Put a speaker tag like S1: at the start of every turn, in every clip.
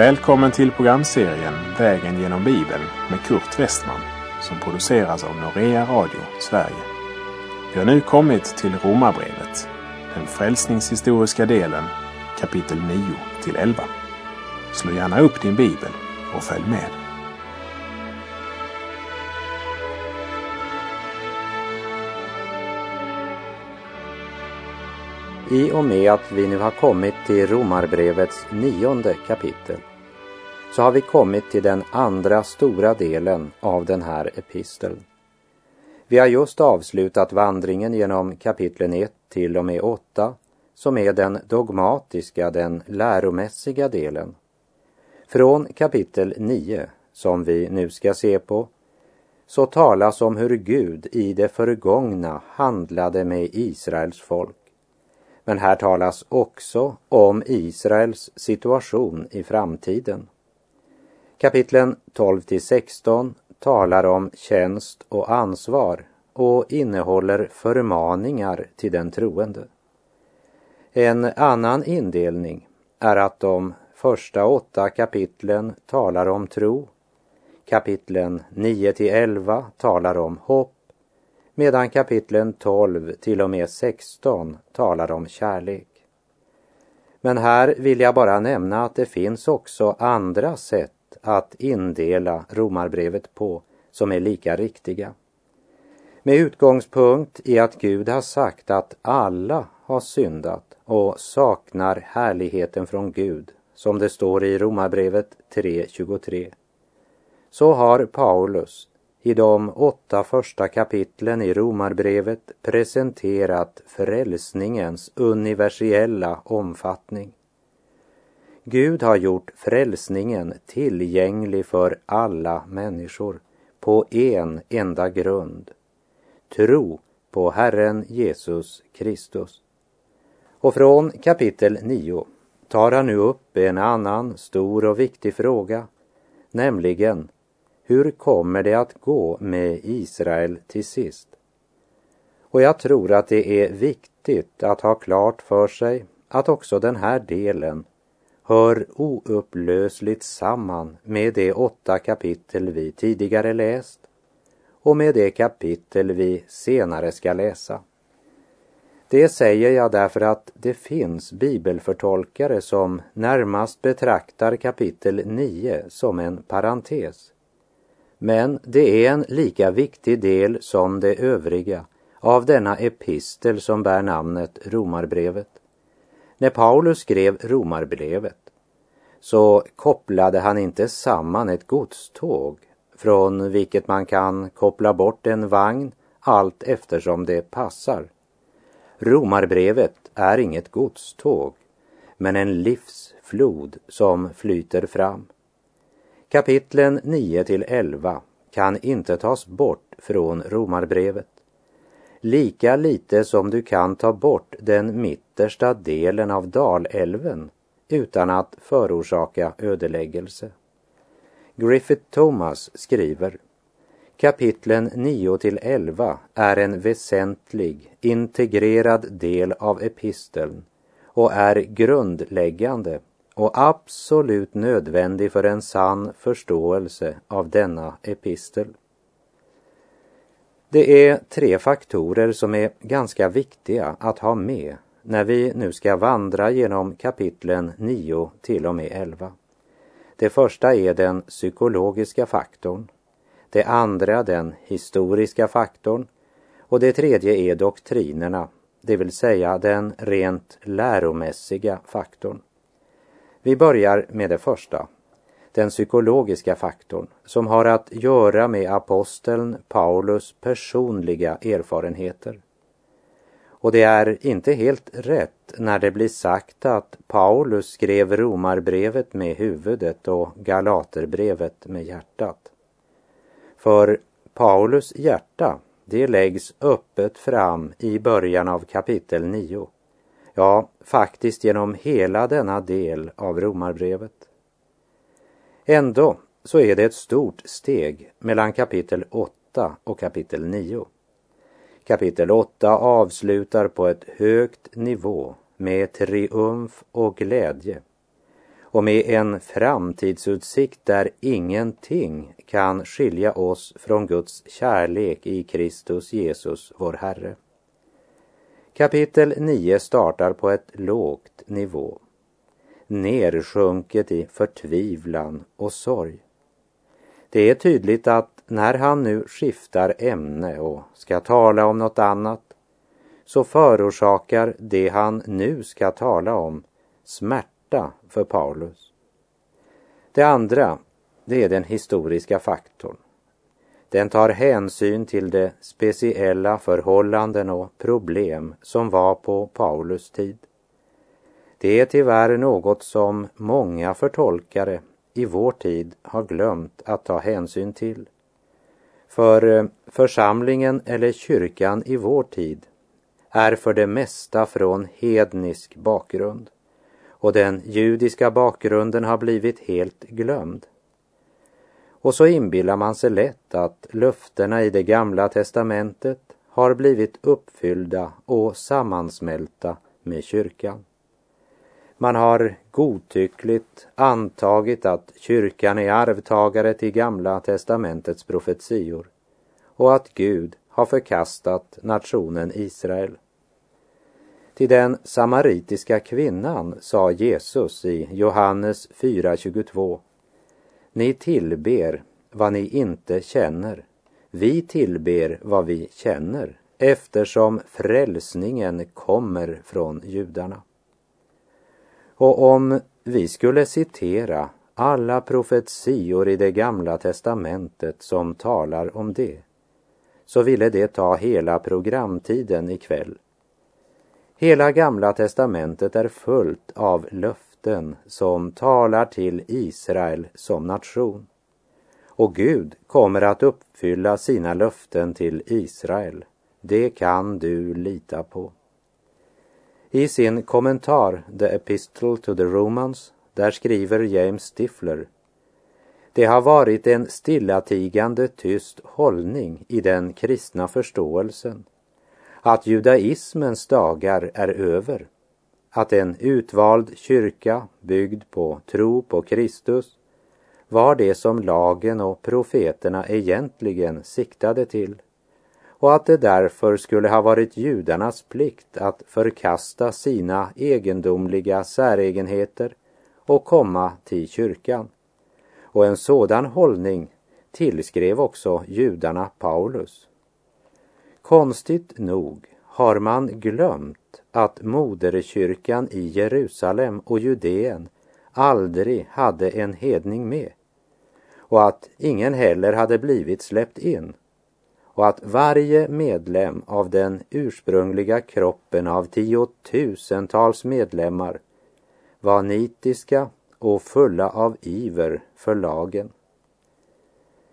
S1: Välkommen till programserien Vägen genom Bibeln med Kurt Westman som produceras av Norea Radio Sverige. Vi har nu kommit till Romarbrevet, den frälsningshistoriska delen, kapitel 9 till 11. Slå gärna upp din bibel och följ med.
S2: I och med att vi nu har kommit till Romarbrevets nionde kapitel så har vi kommit till den andra stora delen av den här episteln. Vi har just avslutat vandringen genom kapitlen 1 till och med 8 som är den dogmatiska, den läromässiga delen. Från kapitel 9, som vi nu ska se på, så talas om hur Gud i det förgångna handlade med Israels folk. Men här talas också om Israels situation i framtiden. Kapitlen 12 till 16 talar om tjänst och ansvar och innehåller förmaningar till den troende. En annan indelning är att de första åtta kapitlen talar om tro, kapitlen 9 till 11 talar om hopp, medan kapitlen 12 till och med 16 talar om kärlek. Men här vill jag bara nämna att det finns också andra sätt att indela romarbrevet på som är lika riktiga. Med utgångspunkt i att Gud har sagt att alla har syndat och saknar härligheten från Gud, som det står i Romarbrevet 3.23, så har Paulus i de åtta första kapitlen i Romarbrevet presenterat frälsningens universella omfattning. Gud har gjort frälsningen tillgänglig för alla människor på en enda grund. Tro på Herren Jesus Kristus. Och från kapitel 9 tar han nu upp en annan stor och viktig fråga, nämligen hur kommer det att gå med Israel till sist? Och jag tror att det är viktigt att ha klart för sig att också den här delen hör oupplösligt samman med de åtta kapitel vi tidigare läst och med det kapitel vi senare ska läsa. Det säger jag därför att det finns bibelförtolkare som närmast betraktar kapitel 9 som en parentes. Men det är en lika viktig del som det övriga av denna epistel som bär namnet Romarbrevet. När Paulus skrev Romarbrevet så kopplade han inte samman ett godståg från vilket man kan koppla bort en vagn allt eftersom det passar. Romarbrevet är inget godståg, men en livsflod som flyter fram. Kapitlen 9 till 11 kan inte tas bort från Romarbrevet. Lika lite som du kan ta bort den mittersta delen av Dalälven utan att förorsaka ödeläggelse. Griffith Thomas skriver Kapitlen 9 till 11 är en väsentlig, integrerad del av episteln och är grundläggande och absolut nödvändig för en sann förståelse av denna epistel. Det är tre faktorer som är ganska viktiga att ha med när vi nu ska vandra genom kapitlen 9 till och med 11. Det första är den psykologiska faktorn, det andra den historiska faktorn och det tredje är doktrinerna, det vill säga den rent läromässiga faktorn. Vi börjar med det första, den psykologiska faktorn som har att göra med aposteln Paulus personliga erfarenheter. Och det är inte helt rätt när det blir sagt att Paulus skrev romarbrevet med huvudet och galaterbrevet med hjärtat. För Paulus hjärta, det läggs öppet fram i början av kapitel 9. Ja, faktiskt genom hela denna del av romarbrevet. Ändå så är det ett stort steg mellan kapitel 8 och kapitel 9. Kapitel 8 avslutar på ett högt nivå med triumf och glädje. och med en framtidsutsikt där ingenting kan skilja oss från Guds kärlek i Kristus Jesus, vår Herre. Kapitel 9 startar på ett lågt nivå, nersjunket i förtvivlan och sorg. Det är tydligt att när han nu skiftar ämne och ska tala om något annat så förorsakar det han nu ska tala om smärta för Paulus. Det andra, det är den historiska faktorn. Den tar hänsyn till de speciella förhållanden och problem som var på Paulus tid. Det är tyvärr något som många förtolkare i vår tid har glömt att ta hänsyn till. För eh, församlingen eller kyrkan i vår tid är för det mesta från hednisk bakgrund och den judiska bakgrunden har blivit helt glömd. Och så inbillar man sig lätt att löftena i det gamla testamentet har blivit uppfyllda och sammansmälta med kyrkan. Man har godtyckligt antagit att kyrkan är arvtagare till Gamla testamentets profetior och att Gud har förkastat nationen Israel. Till den samaritiska kvinnan sa Jesus i Johannes 4.22 Ni tillber vad ni inte känner. Vi tillber vad vi känner eftersom frälsningen kommer från judarna. Och om vi skulle citera alla profetior i det gamla testamentet som talar om det, så ville det ta hela programtiden ikväll. Hela gamla testamentet är fullt av löften som talar till Israel som nation. Och Gud kommer att uppfylla sina löften till Israel. Det kan du lita på. I sin kommentar The Epistle to the Romans, där skriver James Stifler det har varit en stillatigande tyst hållning i den kristna förståelsen. Att judaismens dagar är över, att en utvald kyrka byggd på tro på Kristus var det som lagen och profeterna egentligen siktade till och att det därför skulle ha varit judarnas plikt att förkasta sina egendomliga säregenheter och komma till kyrkan. Och en sådan hållning tillskrev också judarna Paulus. Konstigt nog har man glömt att moderkyrkan i Jerusalem och Judeen aldrig hade en hedning med och att ingen heller hade blivit släppt in och att varje medlem av den ursprungliga kroppen av tiotusentals medlemmar var nitiska och fulla av iver för lagen.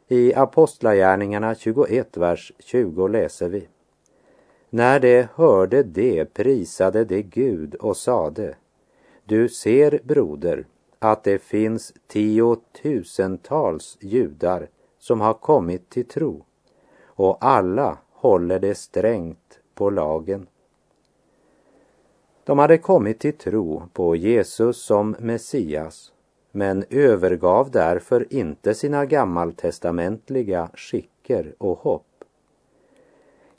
S2: I Apostlagärningarna 21, vers 20 läser vi. När de hörde det prisade de Gud och sade, du ser, broder, att det finns tiotusentals judar som har kommit till tro och alla håller det strängt på lagen. De hade kommit till tro på Jesus som Messias men övergav därför inte sina gammaltestamentliga skicker och hopp.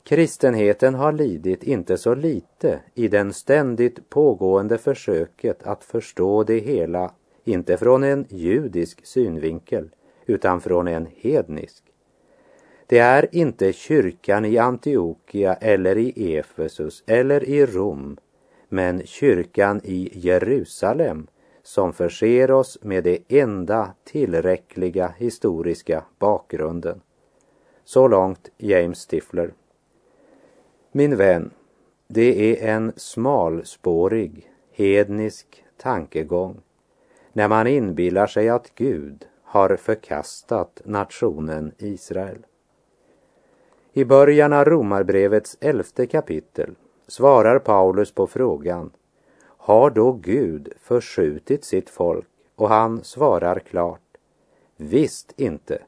S2: Kristenheten har lidit inte så lite i den ständigt pågående försöket att förstå det hela, inte från en judisk synvinkel, utan från en hednisk. Det är inte kyrkan i Antiochia eller i Efesus eller i Rom, men kyrkan i Jerusalem som förser oss med det enda tillräckliga historiska bakgrunden. Så långt James Stifler. Min vän, det är en smalspårig, hednisk tankegång när man inbillar sig att Gud har förkastat nationen Israel. I början av Romarbrevets elfte kapitel svarar Paulus på frågan Har då Gud förskjutit sitt folk? Och han svarar klart Visst inte.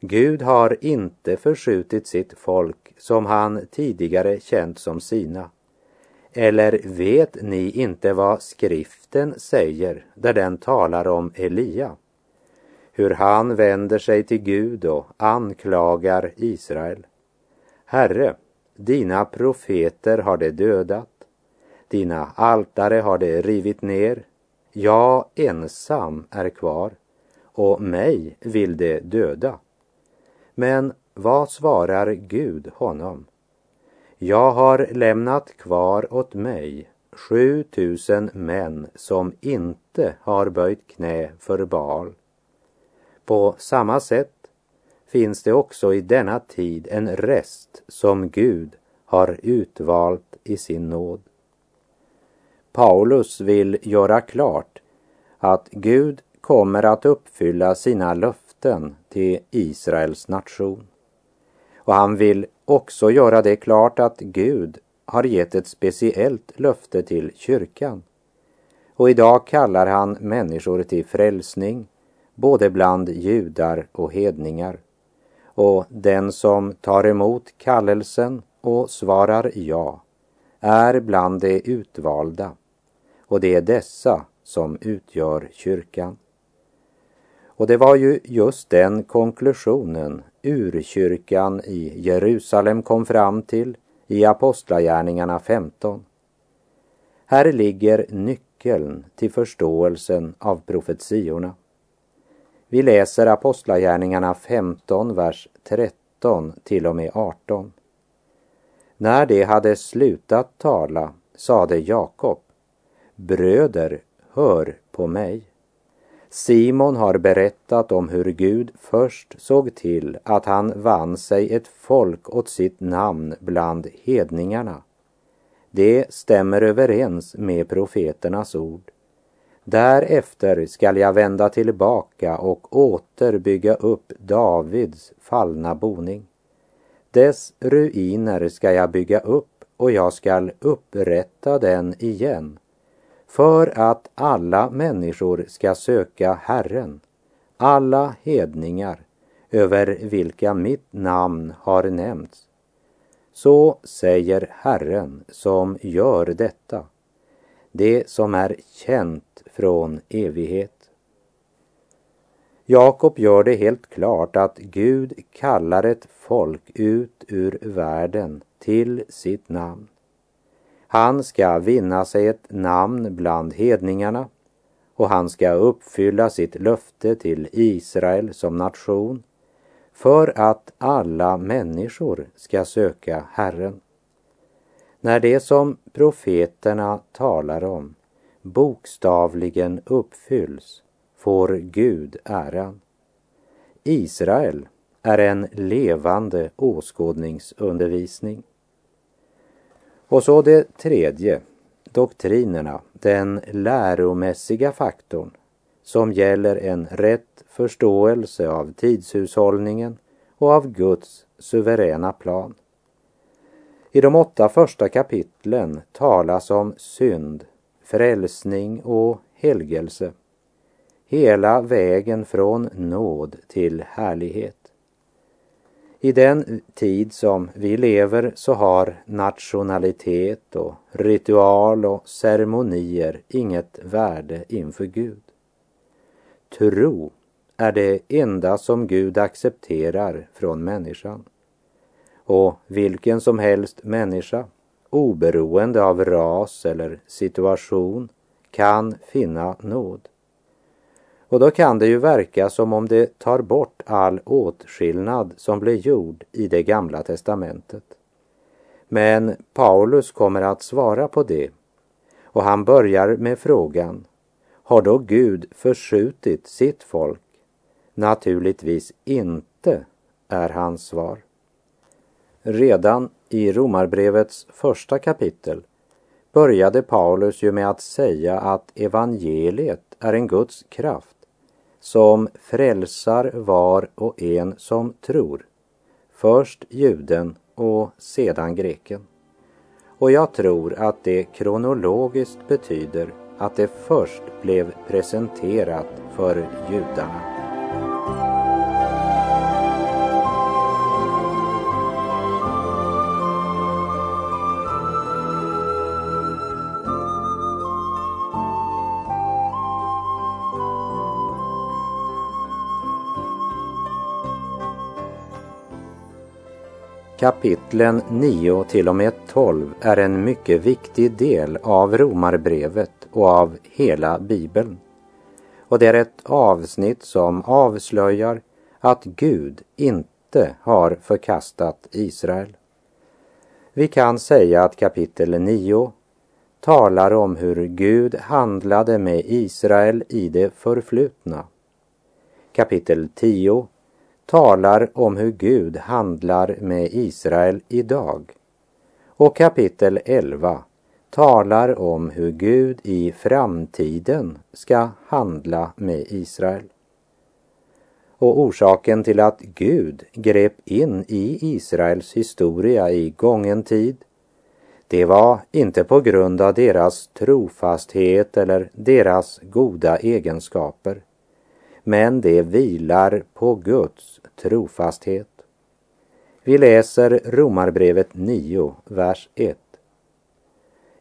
S2: Gud har inte förskjutit sitt folk som han tidigare känt som sina. Eller vet ni inte vad skriften säger där den talar om Elia? Hur han vänder sig till Gud och anklagar Israel. Herre, dina profeter har de dödat, dina altare har de rivit ner, jag ensam är kvar och mig vill de döda. Men vad svarar Gud honom? Jag har lämnat kvar åt mig sju tusen män som inte har böjt knä för Baal. På samma sätt finns det också i denna tid en rest som Gud har utvalt i sin nåd. Paulus vill göra klart att Gud kommer att uppfylla sina löften till Israels nation. Och han vill också göra det klart att Gud har gett ett speciellt löfte till kyrkan. Och idag kallar han människor till frälsning, både bland judar och hedningar. Och den som tar emot kallelsen och svarar ja är bland de utvalda. Och det är dessa som utgör kyrkan. Och det var ju just den konklusionen urkyrkan i Jerusalem kom fram till i Apostlagärningarna 15. Här ligger nyckeln till förståelsen av profetiorna. Vi läser Apostlagärningarna 15, vers 13 till och med 18. När de hade slutat tala sade Jakob, Bröder, hör på mig. Simon har berättat om hur Gud först såg till att han vann sig ett folk åt sitt namn bland hedningarna. Det stämmer överens med profeternas ord. Därefter skall jag vända tillbaka och åter bygga upp Davids fallna boning. Dess ruiner ska jag bygga upp och jag skall upprätta den igen för att alla människor ska söka Herren, alla hedningar över vilka mitt namn har nämnts. Så säger Herren som gör detta, det som är känt från evighet. Jakob gör det helt klart att Gud kallar ett folk ut ur världen till sitt namn. Han ska vinna sig ett namn bland hedningarna och han ska uppfylla sitt löfte till Israel som nation för att alla människor ska söka Herren. När det som profeterna talar om bokstavligen uppfylls får Gud äran. Israel är en levande åskådningsundervisning. Och så det tredje, doktrinerna, den läromässiga faktorn som gäller en rätt förståelse av tidshushållningen och av Guds suveräna plan. I de åtta första kapitlen talas om synd, frälsning och helgelse. Hela vägen från nåd till härlighet. I den tid som vi lever så har nationalitet och ritual och ceremonier inget värde inför Gud. Tro är det enda som Gud accepterar från människan. Och vilken som helst människa, oberoende av ras eller situation, kan finna nåd. Och då kan det ju verka som om det tar bort all åtskillnad som blev gjord i det gamla testamentet. Men Paulus kommer att svara på det och han börjar med frågan Har då Gud förskjutit sitt folk? Naturligtvis inte, är hans svar. Redan i Romarbrevets första kapitel började Paulus ju med att säga att evangeliet är en Guds kraft som frälsar var och en som tror. Först juden och sedan greken. Och jag tror att det kronologiskt betyder att det först blev presenterat för judarna. Kapitlen 9 till och med 12 är en mycket viktig del av Romarbrevet och av hela Bibeln. Och det är ett avsnitt som avslöjar att Gud inte har förkastat Israel. Vi kan säga att kapitel 9 talar om hur Gud handlade med Israel i det förflutna. Kapitel 10 talar om hur Gud handlar med Israel idag. Och kapitel 11 talar om hur Gud i framtiden ska handla med Israel. Och orsaken till att Gud grep in i Israels historia i gången tid, det var inte på grund av deras trofasthet eller deras goda egenskaper, men det vilar på Guds trofasthet. Vi läser Romarbrevet 9, vers 1.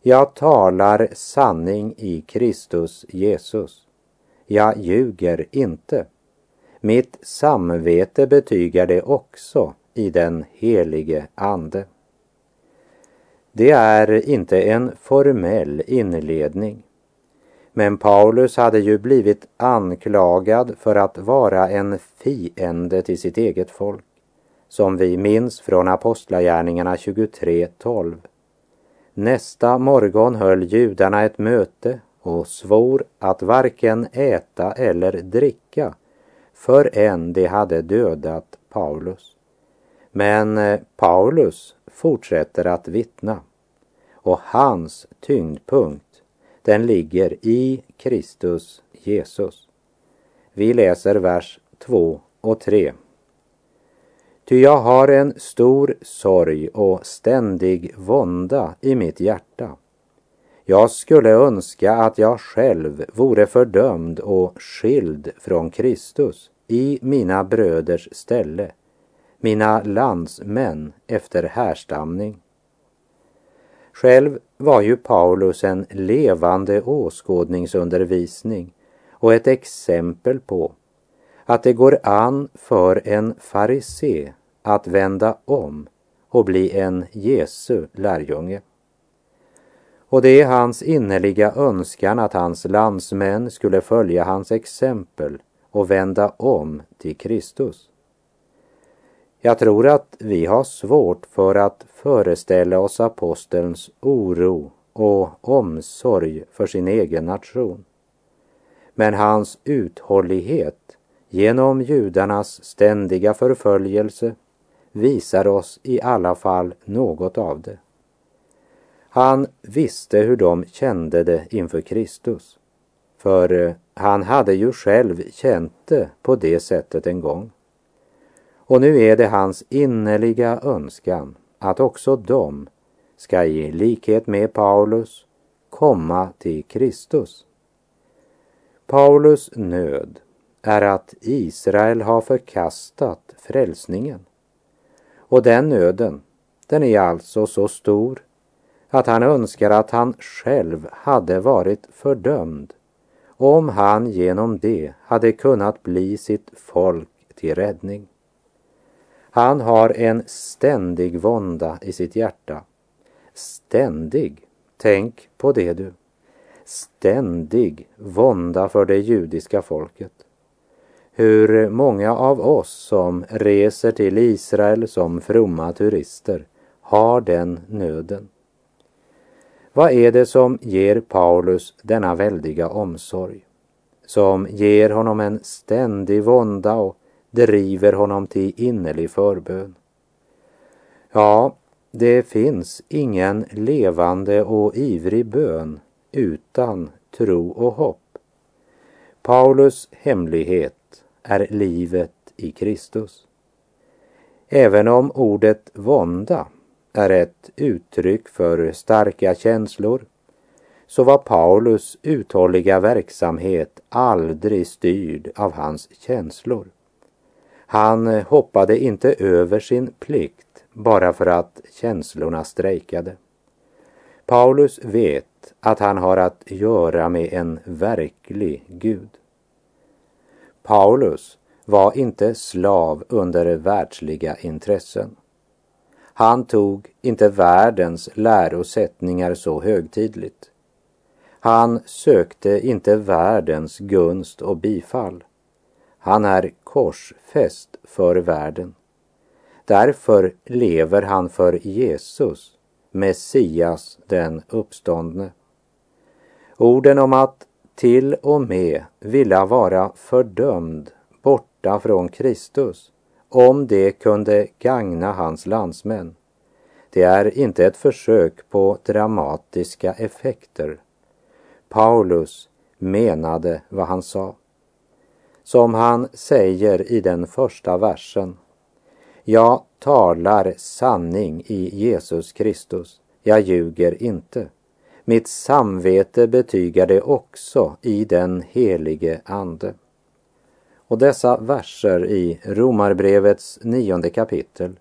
S2: Jag talar sanning i Kristus Jesus. Jag ljuger inte. Mitt samvete betygar det också i den helige Ande. Det är inte en formell inledning. Men Paulus hade ju blivit anklagad för att vara en fiende till sitt eget folk, som vi minns från Apostlagärningarna 23.12. Nästa morgon höll judarna ett möte och svor att varken äta eller dricka förrän de hade dödat Paulus. Men eh, Paulus fortsätter att vittna och hans tyngdpunkt den ligger i Kristus Jesus. Vi läser vers 2 och 3. Ty jag har en stor sorg och ständig vånda i mitt hjärta. Jag skulle önska att jag själv vore fördömd och skild från Kristus i mina bröders ställe, mina landsmän efter härstamning. Själv var ju Paulus en levande åskådningsundervisning och ett exempel på att det går an för en farisé att vända om och bli en Jesu lärjunge. Och det är hans innerliga önskan att hans landsmän skulle följa hans exempel och vända om till Kristus. Jag tror att vi har svårt för att föreställa oss apostelns oro och omsorg för sin egen nation. Men hans uthållighet genom judarnas ständiga förföljelse visar oss i alla fall något av det. Han visste hur de kände det inför Kristus, för han hade ju själv känt det på det sättet en gång. Och nu är det hans innerliga önskan att också de ska i likhet med Paulus komma till Kristus. Paulus nöd är att Israel har förkastat frälsningen. Och den nöden, den är alltså så stor att han önskar att han själv hade varit fördömd om han genom det hade kunnat bli sitt folk till räddning. Han har en ständig vånda i sitt hjärta. Ständig, tänk på det du. Ständig vånda för det judiska folket. Hur många av oss som reser till Israel som fromma turister har den nöden. Vad är det som ger Paulus denna väldiga omsorg? Som ger honom en ständig vånda och driver honom till innerlig förbön. Ja, det finns ingen levande och ivrig bön utan tro och hopp. Paulus hemlighet är livet i Kristus. Även om ordet vånda är ett uttryck för starka känslor så var Paulus uthålliga verksamhet aldrig styrd av hans känslor. Han eh, hoppade inte över sin plikt bara för att känslorna strejkade. Paulus vet att han har att göra med en verklig Gud. Paulus var inte slav under världsliga intressen. Han tog inte världens lärosättningar så högtidligt. Han sökte inte världens gunst och bifall. Han är korsfäst för världen. Därför lever han för Jesus, Messias den uppståndne. Orden om att till och med vilja vara fördömd borta från Kristus om det kunde gagna hans landsmän. Det är inte ett försök på dramatiska effekter. Paulus menade vad han sa. Som han säger i den första versen. Jag talar sanning i Jesus Kristus. Jag ljuger inte. Mitt samvete betygar det också i den helige Ande. Och dessa verser i Romarbrevets nionde kapitel,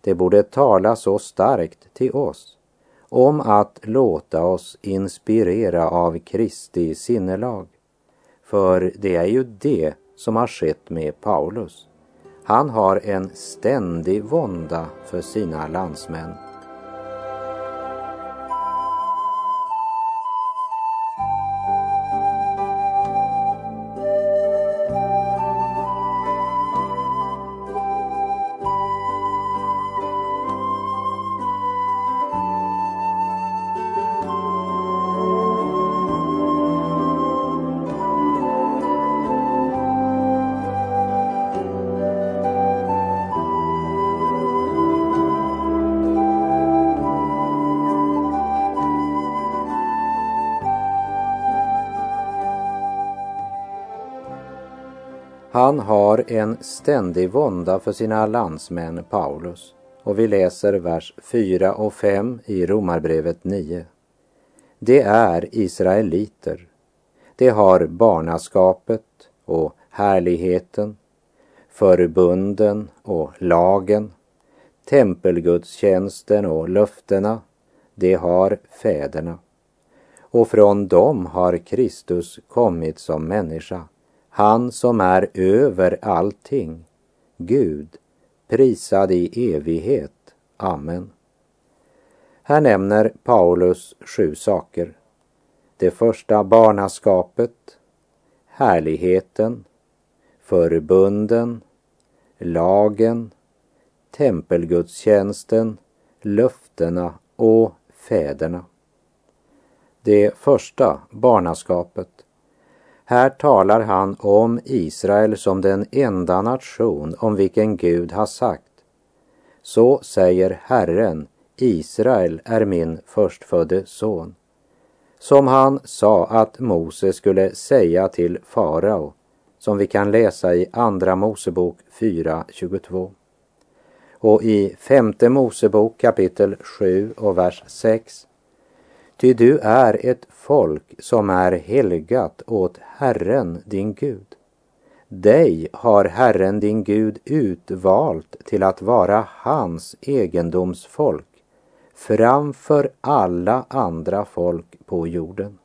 S2: det borde tala så starkt till oss om att låta oss inspirera av Kristi sinnelag. För det är ju det som har skett med Paulus. Han har en ständig vånda för sina landsmän Han har en ständig vånda för sina landsmän Paulus och vi läser vers 4 och 5 i Romarbrevet 9. Det är israeliter. De har barnaskapet och härligheten, förbunden och lagen, tempelgudstjänsten och löftena. Det har fäderna. Och från dem har Kristus kommit som människa han som är över allting, Gud, prisad i evighet. Amen. Här nämner Paulus sju saker. Det första barnaskapet, härligheten, förbunden, lagen, tempelgudstjänsten, löftena och fäderna. Det första barnaskapet här talar han om Israel som den enda nation om vilken Gud har sagt. Så säger Herren, Israel är min förstfödde son. Som han sa att Mose skulle säga till farao, som vi kan läsa i Andra Mosebok 4.22. Och i Femte Mosebok kapitel 7 och vers 6 Ty du är ett folk som är helgat åt Herren din Gud. Dig har Herren din Gud utvalt till att vara hans egendomsfolk framför alla andra folk på jorden.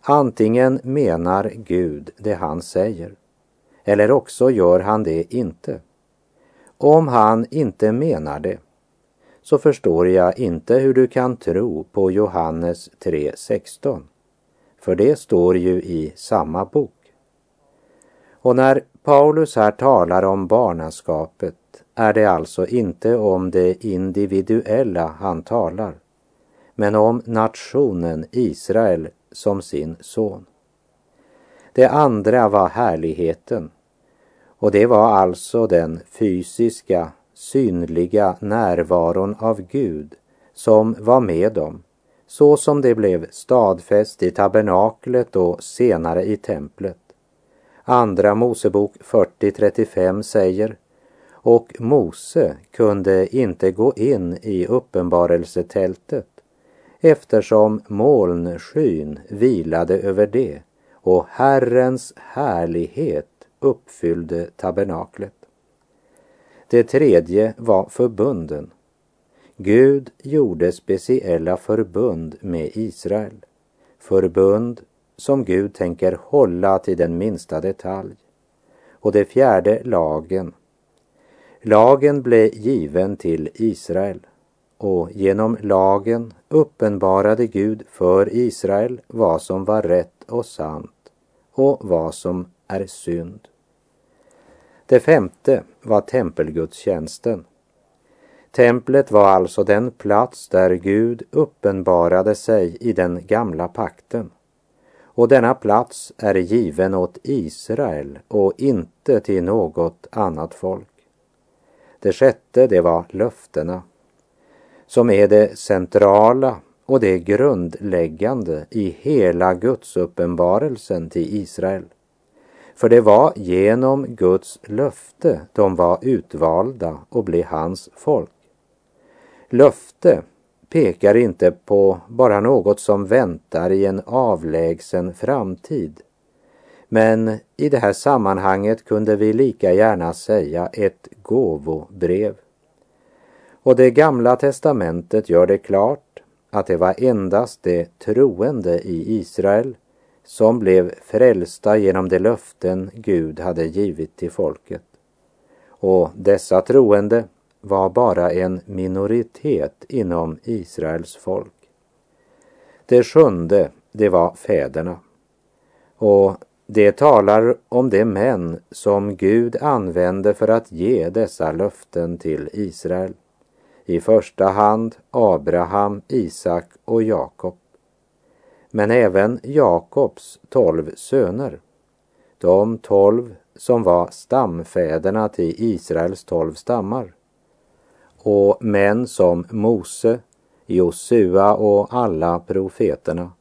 S2: Antingen menar Gud det han säger, eller också gör han det inte. Om han inte menar det, så förstår jag inte hur du kan tro på Johannes 3.16. För det står ju i samma bok. Och när Paulus här talar om barnaskapet är det alltså inte om det individuella han talar, men om nationen Israel som sin son. Det andra var härligheten och det var alltså den fysiska synliga närvaron av Gud som var med dem, så som det blev stadfäst i tabernaklet och senare i templet. Andra Mosebok 40.35 säger och Mose kunde inte gå in i uppenbarelsetältet eftersom molnskyn vilade över det och Herrens härlighet uppfyllde tabernaklet. Det tredje var förbunden. Gud gjorde speciella förbund med Israel. Förbund som Gud tänker hålla till den minsta detalj. Och det fjärde lagen. Lagen blev given till Israel och genom lagen uppenbarade Gud för Israel vad som var rätt och sant och vad som är synd. Det femte var tempelgudstjänsten. Templet var alltså den plats där Gud uppenbarade sig i den gamla pakten. Och denna plats är given åt Israel och inte till något annat folk. Det sjätte, det var löftena, som är det centrala och det grundläggande i hela Guds uppenbarelsen till Israel. För det var genom Guds löfte de var utvalda och blev hans folk. Löfte pekar inte på bara något som väntar i en avlägsen framtid. Men i det här sammanhanget kunde vi lika gärna säga ett gåvobrev. Och det gamla testamentet gör det klart att det var endast de troende i Israel som blev frälsta genom de löften Gud hade givit till folket. Och dessa troende var bara en minoritet inom Israels folk. Det sjunde, det var fäderna. Och det talar om de män som Gud använde för att ge dessa löften till Israel. I första hand Abraham, Isak och Jakob. Men även Jakobs tolv söner. De tolv som var stamfäderna till Israels tolv stammar och män som Mose, Josua och alla profeterna.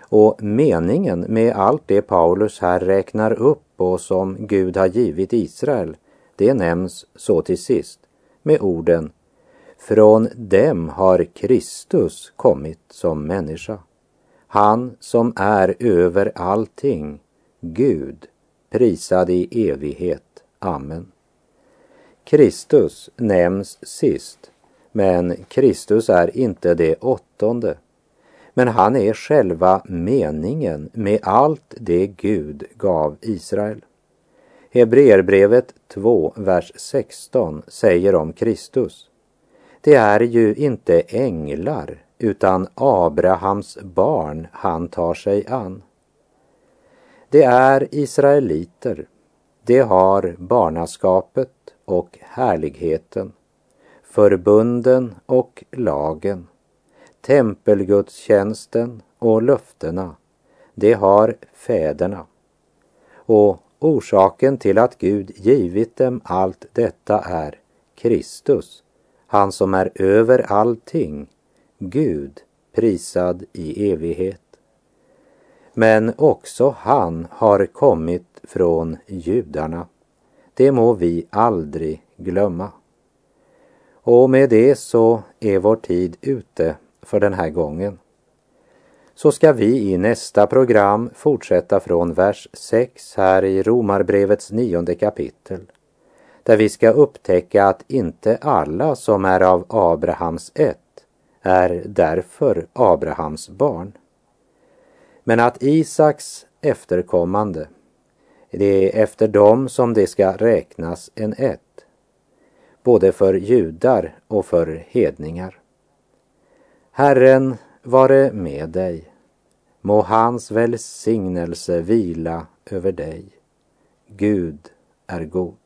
S2: Och meningen med allt det Paulus här räknar upp och som Gud har givit Israel, det nämns så till sist med orden Från dem har Kristus kommit som människa. Han som är över allting, Gud, prisad i evighet. Amen. Kristus nämns sist, men Kristus är inte det åttonde. Men han är själva meningen med allt det Gud gav Israel. Hebreerbrevet 2, vers 16 säger om Kristus. Det är ju inte änglar utan Abrahams barn han tar sig an. Det är israeliter. Det har barnaskapet och härligheten, förbunden och lagen, tempelgudstjänsten och löftena, det har fäderna. Och orsaken till att Gud givit dem allt detta är Kristus, han som är över allting, Gud, prisad i evighet. Men också han har kommit från judarna. Det må vi aldrig glömma. Och med det så är vår tid ute för den här gången. Så ska vi i nästa program fortsätta från vers 6 här i Romarbrevets nionde kapitel. Där vi ska upptäcka att inte alla som är av Abrahams ett är därför Abrahams barn. Men att Isaks efterkommande det är efter dem som det ska räknas en ett, både för judar och för hedningar. Herren vare med dig. Må hans välsignelse vila över dig. Gud är god.